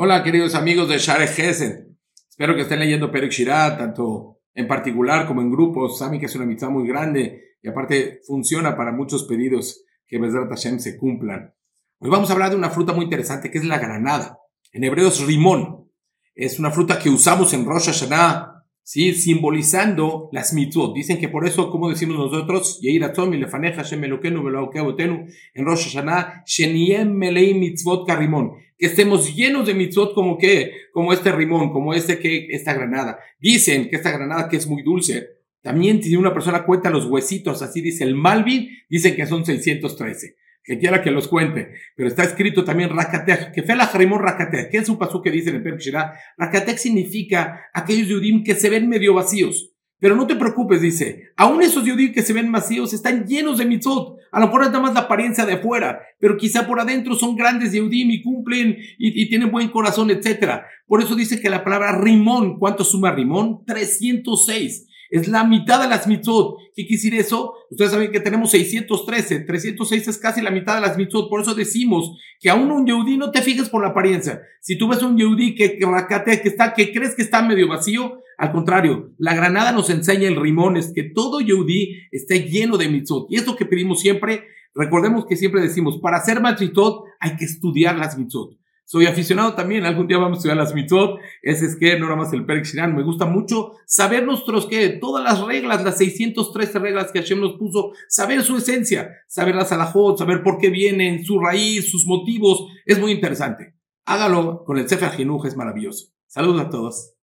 Hola, queridos amigos de Share Gessen. Espero que estén leyendo Perek Shirah, tanto en particular como en grupos. Saben que es una mitad muy grande y aparte funciona para muchos pedidos que Bezrat Hashem se cumplan. Hoy vamos a hablar de una fruta muy interesante que es la granada. En hebreo es rimón. Es una fruta que usamos en Rosh Hashanah ¿sí? simbolizando las mitzvot. Dicen que por eso, como decimos nosotros, en Rosh Hashanah, mitzvot karimon, que estemos llenos de mitzvot como que, como este rimón, como este que, esta granada. Dicen que esta granada que es muy dulce, también si una persona cuenta los huesitos, así dice el Malvin, dicen que son 613 que quiera que los cuente, pero está escrito también Rakatek, que fe la Jarimón Rakatek, que es un pasú que dice en el Perk Rakatek significa aquellos Yudim que se ven medio vacíos. Pero no te preocupes, dice, aún esos Yudim que se ven vacíos están llenos de mitzvot. A lo mejor es nada más la apariencia de afuera, pero quizá por adentro son grandes Yudim y cumplen y, y tienen buen corazón, etc. Por eso dice que la palabra Rimón, ¿cuánto suma Rimón? 306. Es la mitad de las mitzvot. ¿Qué quiere eso? Ustedes saben que tenemos 613. 306 es casi la mitad de las mitzvot. Por eso decimos que aún un yehudí no te fijes por la apariencia. Si tú ves un yehudí que, que, que, está, que crees que está medio vacío, al contrario, la granada nos enseña el rimón, es que todo yehudí esté lleno de mitzvot. Y es lo que pedimos siempre. Recordemos que siempre decimos, para hacer mitzvot hay que estudiar las mitzvot. Soy aficionado también, algún día vamos a estudiar las mitzvot, ese es que no nada más el Perek Shiran, me gusta mucho saber nuestros que todas las reglas, las 613 reglas que Hashem nos puso, saber su esencia, saber las alajot, saber por qué vienen, su raíz, sus motivos, es muy interesante. Hágalo con el Sefer Jinuj, es maravilloso. Saludos a todos.